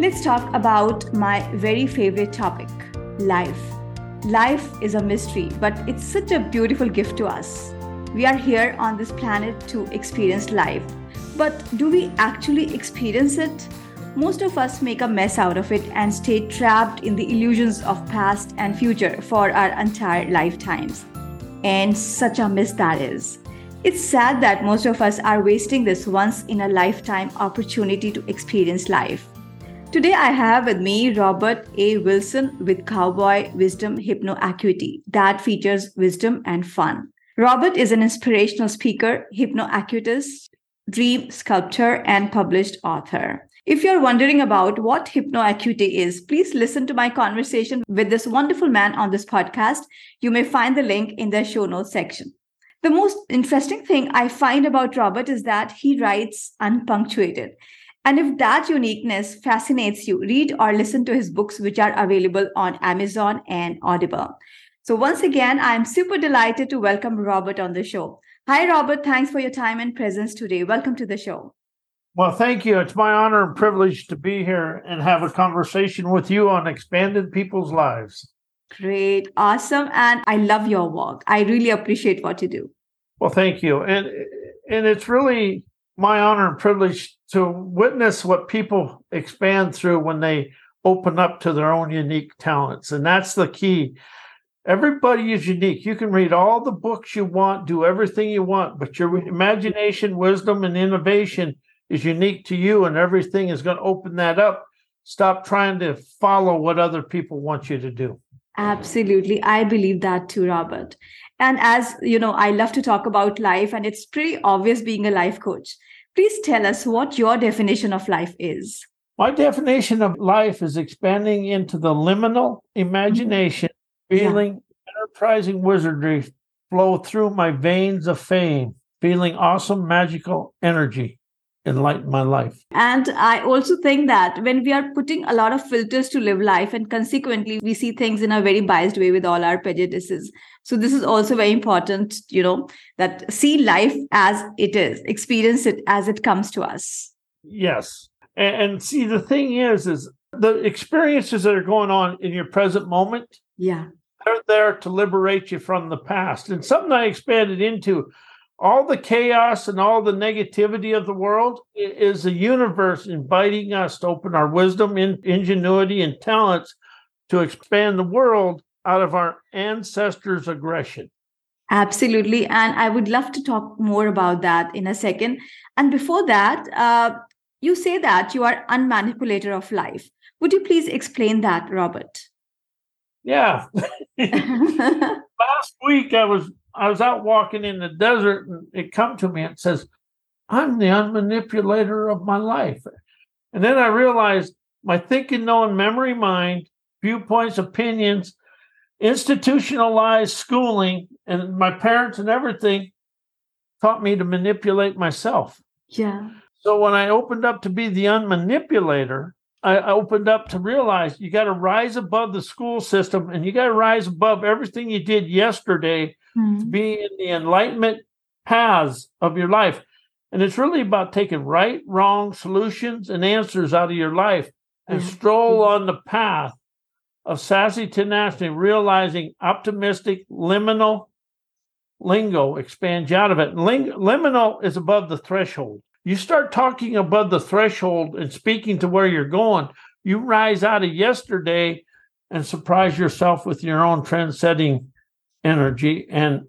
Let's talk about my very favorite topic life. Life is a mystery, but it's such a beautiful gift to us. We are here on this planet to experience life. But do we actually experience it? Most of us make a mess out of it and stay trapped in the illusions of past and future for our entire lifetimes. And such a mess that is. It's sad that most of us are wasting this once in a lifetime opportunity to experience life. Today, I have with me Robert A. Wilson with Cowboy Wisdom Hypnoacuity that features wisdom and fun. Robert is an inspirational speaker, hypnoacuitist, dream sculptor, and published author. If you're wondering about what hypnoacuity is, please listen to my conversation with this wonderful man on this podcast. You may find the link in the show notes section. The most interesting thing I find about Robert is that he writes unpunctuated. And if that uniqueness fascinates you, read or listen to his books, which are available on Amazon and Audible. So, once again, I'm super delighted to welcome Robert on the show. Hi, Robert. Thanks for your time and presence today. Welcome to the show. Well, thank you. It's my honor and privilege to be here and have a conversation with you on expanded people's lives. Great, awesome, and I love your work. I really appreciate what you do. Well, thank you, and and it's really my honor and privilege to witness what people expand through when they open up to their own unique talents, and that's the key. Everybody is unique. You can read all the books you want, do everything you want, but your imagination, wisdom, and innovation is unique to you, and everything is going to open that up. Stop trying to follow what other people want you to do. Absolutely. I believe that too, Robert. And as you know, I love to talk about life, and it's pretty obvious being a life coach. Please tell us what your definition of life is. My definition of life is expanding into the liminal imagination, mm-hmm. feeling yeah. enterprising wizardry flow through my veins of fame, feeling awesome magical energy enlighten my life. And I also think that when we are putting a lot of filters to live life, and consequently, we see things in a very biased way with all our prejudices. So, this is also very important, you know, that see life as it is, experience it as it comes to us. Yes. And, and see, the thing is, is the experiences that are going on in your present moment. Yeah. They're there to liberate you from the past. And something I expanded into all the chaos and all the negativity of the world is the universe inviting us to open our wisdom, ingenuity, and talents to expand the world out of our ancestors' aggression. Absolutely. And I would love to talk more about that in a second. And before that, uh, you say that you are unmanipulator of life. Would you please explain that, Robert? Yeah. Last week I was I was out walking in the desert and it come to me and says, I'm the unmanipulator of my life. And then I realized my thinking, knowing, memory, mind, viewpoints, opinions, institutionalized schooling, and my parents and everything taught me to manipulate myself. Yeah. So when I opened up to be the unmanipulator, I opened up to realize you got to rise above the school system and you got to rise above everything you did yesterday mm-hmm. to be in the enlightenment paths of your life. And it's really about taking right, wrong solutions and answers out of your life and mm-hmm. stroll on the path of sassy tenacity, realizing optimistic liminal lingo expands out of it. Ling- liminal is above the threshold. You start talking above the threshold and speaking to where you're going, you rise out of yesterday and surprise yourself with your own trend setting energy and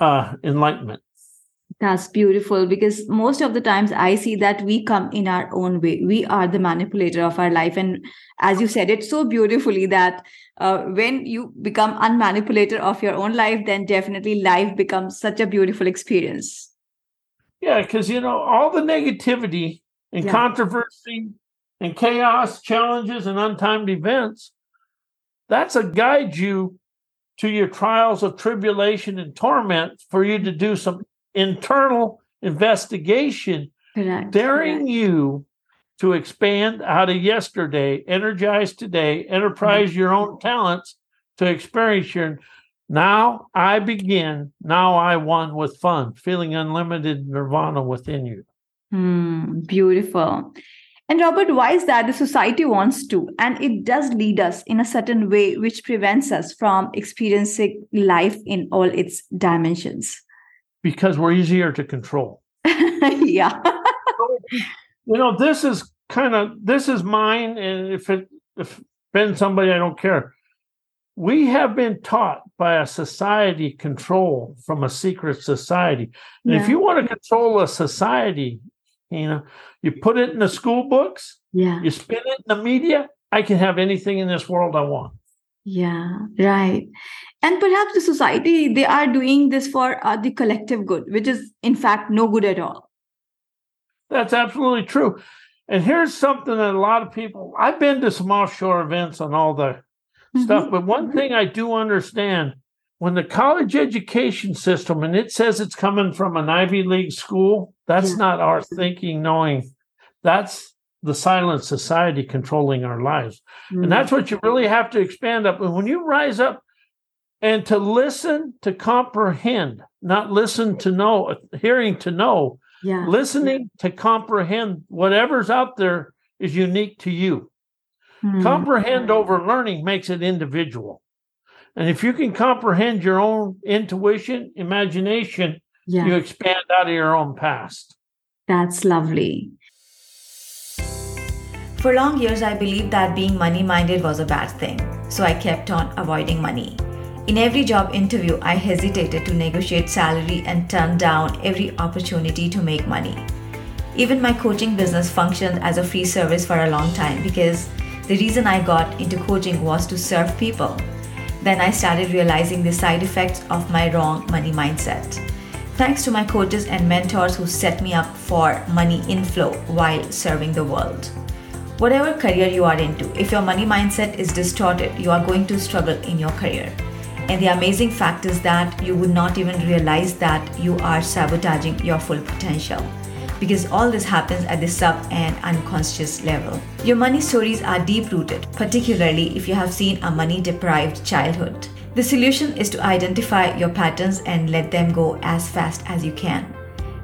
uh, enlightenment. That's beautiful because most of the times I see that we come in our own way. We are the manipulator of our life. And as you said it so beautifully, that uh, when you become unmanipulator of your own life, then definitely life becomes such a beautiful experience. Yeah, because you know all the negativity and yeah. controversy and chaos, challenges, and untimed events, that's a guide you to your trials of tribulation and torment for you to do some internal investigation, Correct. daring Correct. you to expand out of yesterday, energize today, enterprise your own talents to experience your now I begin, now I won with fun, feeling unlimited nirvana within you. Hmm, beautiful. And Robert, why is that the society wants to, and it does lead us in a certain way, which prevents us from experiencing life in all its dimensions? Because we're easier to control. yeah. you know, this is kind of this is mine, and if it if been somebody I don't care. We have been taught by a society control from a secret society. And yeah. if you want to control a society, you know, you put it in the school books, yeah. you spin it in the media, I can have anything in this world I want. Yeah, right. And perhaps the society, they are doing this for uh, the collective good, which is in fact no good at all. That's absolutely true. And here's something that a lot of people, I've been to some offshore events and all the mm-hmm. stuff, but one thing I do understand when the college education system and it says it's coming from an Ivy League school, that's yeah. not our thinking, knowing that's the silent society controlling our lives. Mm-hmm. And that's what you really have to expand up. And when you rise up and to listen to comprehend, not listen to know, hearing to know, yeah. listening to comprehend whatever's out there is unique to you. Mm-hmm. Comprehend over learning makes it individual. And if you can comprehend your own intuition, imagination, yeah. you expand out of your own past. That's lovely. For long years, I believed that being money minded was a bad thing, so I kept on avoiding money. In every job interview, I hesitated to negotiate salary and turned down every opportunity to make money. Even my coaching business functioned as a free service for a long time because the reason I got into coaching was to serve people. Then I started realizing the side effects of my wrong money mindset. Thanks to my coaches and mentors who set me up for money inflow while serving the world. Whatever career you are into, if your money mindset is distorted, you are going to struggle in your career. And the amazing fact is that you would not even realize that you are sabotaging your full potential because all this happens at the sub and unconscious level. Your money stories are deep rooted, particularly if you have seen a money deprived childhood. The solution is to identify your patterns and let them go as fast as you can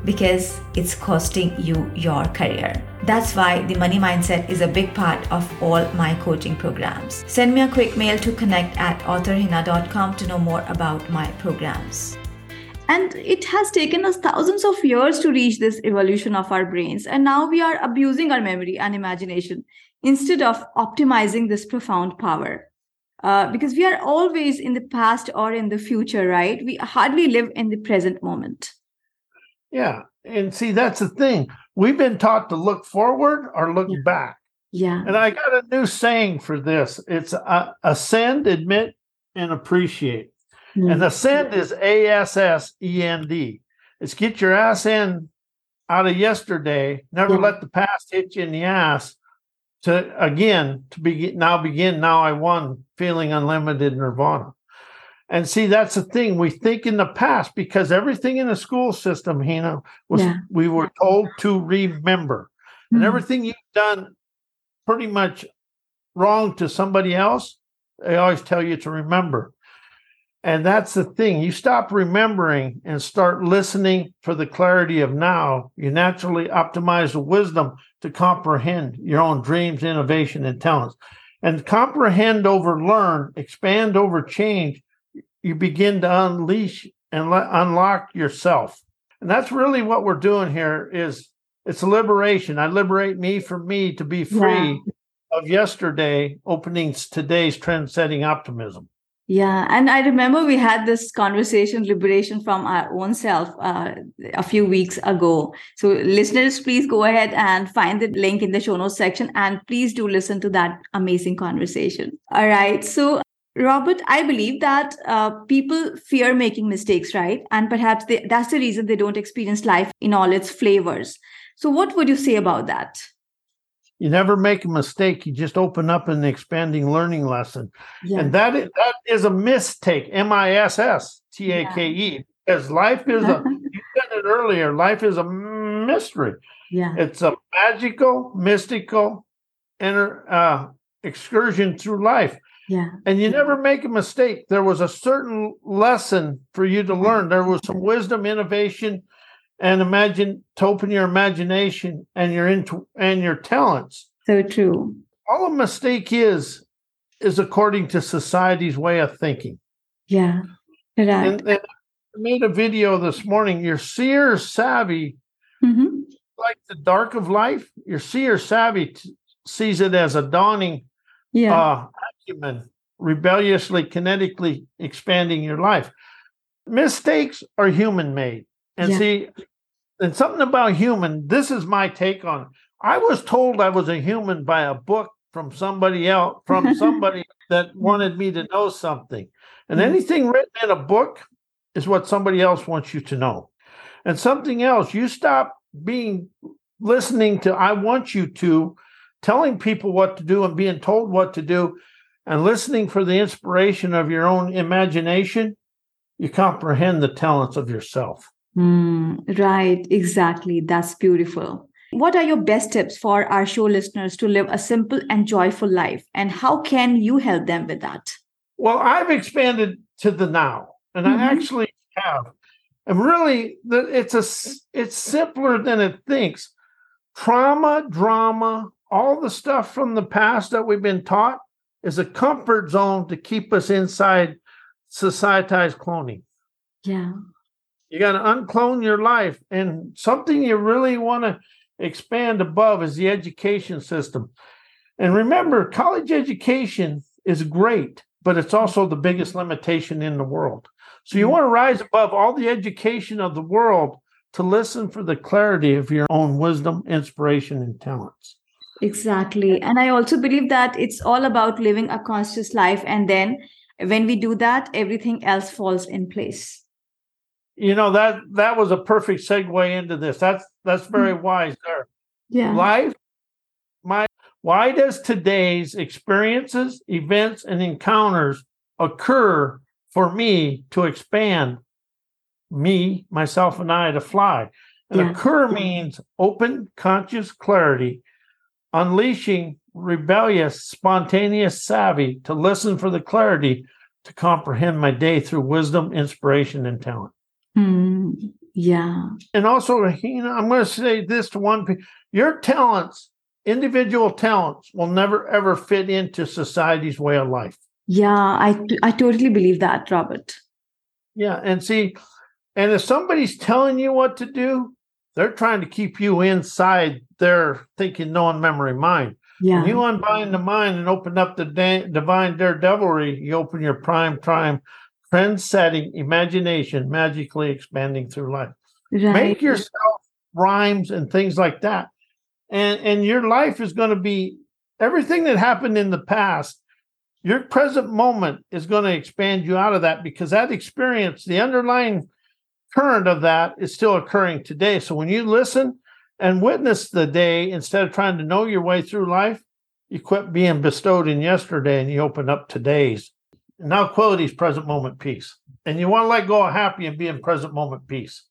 because it's costing you your career. That's why the money mindset is a big part of all my coaching programs. Send me a quick mail to connect at authorhina.com to know more about my programs. And it has taken us thousands of years to reach this evolution of our brains. And now we are abusing our memory and imagination instead of optimizing this profound power. Uh, because we are always in the past or in the future, right? We hardly live in the present moment. Yeah. And see, that's the thing. We've been taught to look forward or look yeah. back. Yeah. And I got a new saying for this it's uh, ascend, admit, and appreciate. Mm-hmm. And ascend is A S S E N D. It's get your ass in out of yesterday, never yeah. let the past hit you in the ass. To again, to begin now begin, now I won, feeling unlimited nirvana. And see, that's the thing. We think in the past because everything in the school system, Hina, was Yeah. we were told to remember. And Mhm. everything you've done pretty much wrong to somebody else, they always tell you to remember. And that's the thing. You stop remembering and start listening for the clarity of now. You naturally optimize the wisdom to comprehend your own dreams, innovation, and talents. And comprehend over learn, expand over change, you begin to unleash and let, unlock yourself. And that's really what we're doing here is it's liberation. I liberate me from me to be free of yesterday, opening today's trend setting optimism. Yeah, and I remember we had this conversation, liberation from our own self, uh, a few weeks ago. So, listeners, please go ahead and find the link in the show notes section, and please do listen to that amazing conversation. All right. So, Robert, I believe that uh, people fear making mistakes, right? And perhaps they, that's the reason they don't experience life in all its flavors. So, what would you say about that? You never make a mistake. You just open up an expanding learning lesson. Yeah. And that is, that is a mistake. M I S S T A K E. Because life is a, you said it earlier, life is a mystery. Yeah. It's a magical, mystical inner uh, excursion through life. Yeah. And you never make a mistake. There was a certain lesson for you to learn. There was some wisdom, innovation, and imagine to open your imagination and your into and your talents. So true. All a mistake is is according to society's way of thinking. Yeah. And, and I made a video this morning. Your seer savvy, mm-hmm. like the dark of life, your seer savvy t- sees it as a dawning Yeah. uh, acumen, rebelliously, kinetically expanding your life. Mistakes are human made. And Yeah. see, and something about human, this is my take on it. I was told I was a human by a book from somebody else, from somebody that wanted me to know something. And Mhm. anything written in a book is what somebody else wants you to know. And something else, you stop being listening to, I want you to, telling people what to do and being told what to do, and listening for the inspiration of your own imagination, you comprehend the talents of yourself. Mm, right. Exactly. That's beautiful. What are your best tips for our show listeners to live a simple and joyful life? And how can you help them with that? Well, I've expanded to the now, and Mhm. I actually have. And really, it's a it's simpler than it thinks. Trauma, drama, all the stuff from the past that we've been taught is a comfort zone to keep us inside societized cloning. Yeah. You got to unclone your life. And something you really want to expand above is the education system. And remember, college education is great, but it's also the biggest limitation in the world. So you Mhm. want to rise above all the education of the world to listen for the clarity of your own wisdom, inspiration, and talents. Exactly. And I also believe that it's all about living a conscious life. And then when we do that, everything else falls in place. You know that that was a perfect segue into this. That's that's very mm. wise there. Yeah. life my why does today's experiences events and encounters occur for me to expand me myself and i to fly and Yeah. occur means open conscious clarity unleashing rebellious spontaneous savvy to listen for the clarity to comprehend my day through wisdom inspiration and talent Hmm. Yeah. and also, you know, I'm going to say this to one: your talents, individual talents, will never ever fit into society's way of life. Yeah. I, I totally believe that, Robert. Yeah, and see, and if somebody's telling you what to do, they're trying to keep you inside their thinking, knowing, memory, mind. Yeah. When you unbind the mind and open up the da- divine daredevilry, you open your prime time, trend-setting imagination, magically expanding through life. right. make yourself rhymes and things like that and and your life is going to be everything that happened in the past your present moment is going to expand you out of that because that experience the underlying current of that is still occurring today so when you listen and witness the day instead of trying to know your way through life you quit being bestowed in yesterday and you open up today's now quality is present moment peace and you want to let go of happy and be in present moment peace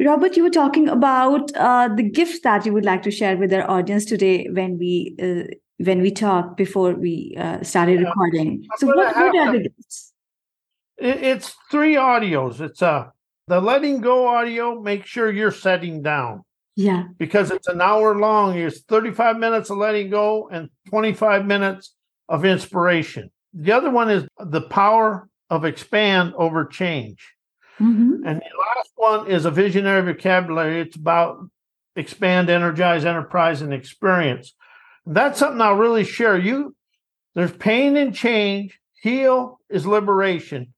Robert, you were talking about uh, the gifts that you would like to share with our audience today when we uh, when we talked before we uh, started Yeah. recording. I'm So, what, what are the gifts? It's three audios. It's uh the letting go audio. Make sure you're setting down Yeah, because it's an hour long. It's 35 minutes of letting go and 25 minutes of inspiration. The other one is the power of expand over change. Mhm. And the last one is a visionary vocabulary. It's about expand, energize, enterprise, and experience. That's something I'll really share. You there's pain and change, heal is liberation.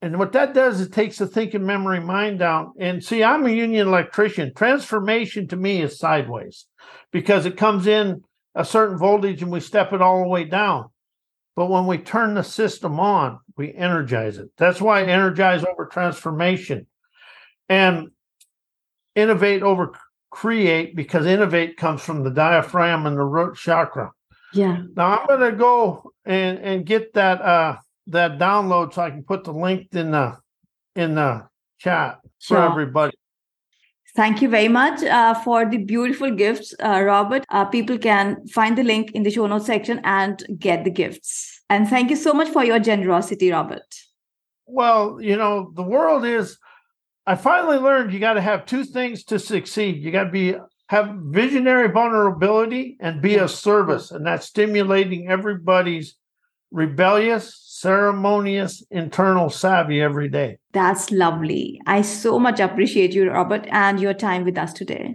And what that does is takes the thinking memory mind down. And see, I'm a union electrician. Transformation to me is sideways because it comes in a certain voltage and we step it all the way down. But when we turn the system on, we energize it. That's why energize over transformation and innovate over create because innovate comes from the diaphragm and the root chakra. Yeah. Now I'm going to go and and get that uh that download so I can put the link in the in the chat sure. for everybody. Thank you very much uh, for the beautiful gifts, uh, Robert. Uh, people can find the link in the show notes section and get the gifts. And thank you so much for your generosity, Robert. Well, you know, the world is, I finally learned you got to have two things to succeed. You got to be, have visionary vulnerability and be a service. And that's stimulating everybody's rebellious, ceremonious internal savvy every day. That's lovely. I so much appreciate you, Robert, and your time with us today.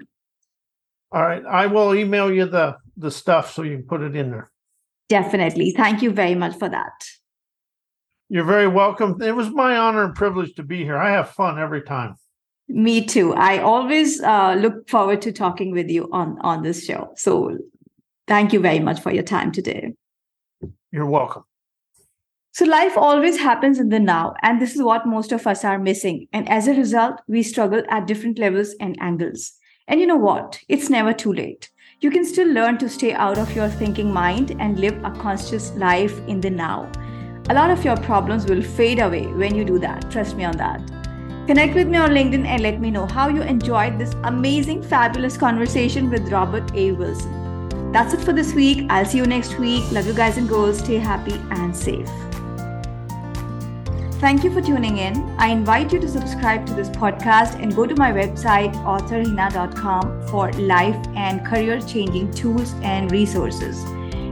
All right. I will email you the, the stuff so you can put it in there. Definitely. Thank you very much for that. You're very welcome. It was my honor and privilege to be here. I have fun every time. Me too. I always uh, look forward to talking with you on on this show. So, thank you very much for your time today. You're welcome. So, life always happens in the now, and this is what most of us are missing. And as a result, we struggle at different levels and angles. And you know what? It's never too late. You can still learn to stay out of your thinking mind and live a conscious life in the now. A lot of your problems will fade away when you do that. Trust me on that. Connect with me on LinkedIn and let me know how you enjoyed this amazing, fabulous conversation with Robert A. Wilson. That's it for this week. I'll see you next week. Love you guys and girls. Stay happy and safe. Thank you for tuning in. I invite you to subscribe to this podcast and go to my website, authorhina.com, for life and career changing tools and resources.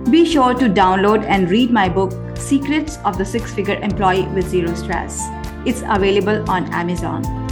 Be sure to download and read my book, Secrets of the Six Figure Employee with Zero Stress. It's available on Amazon.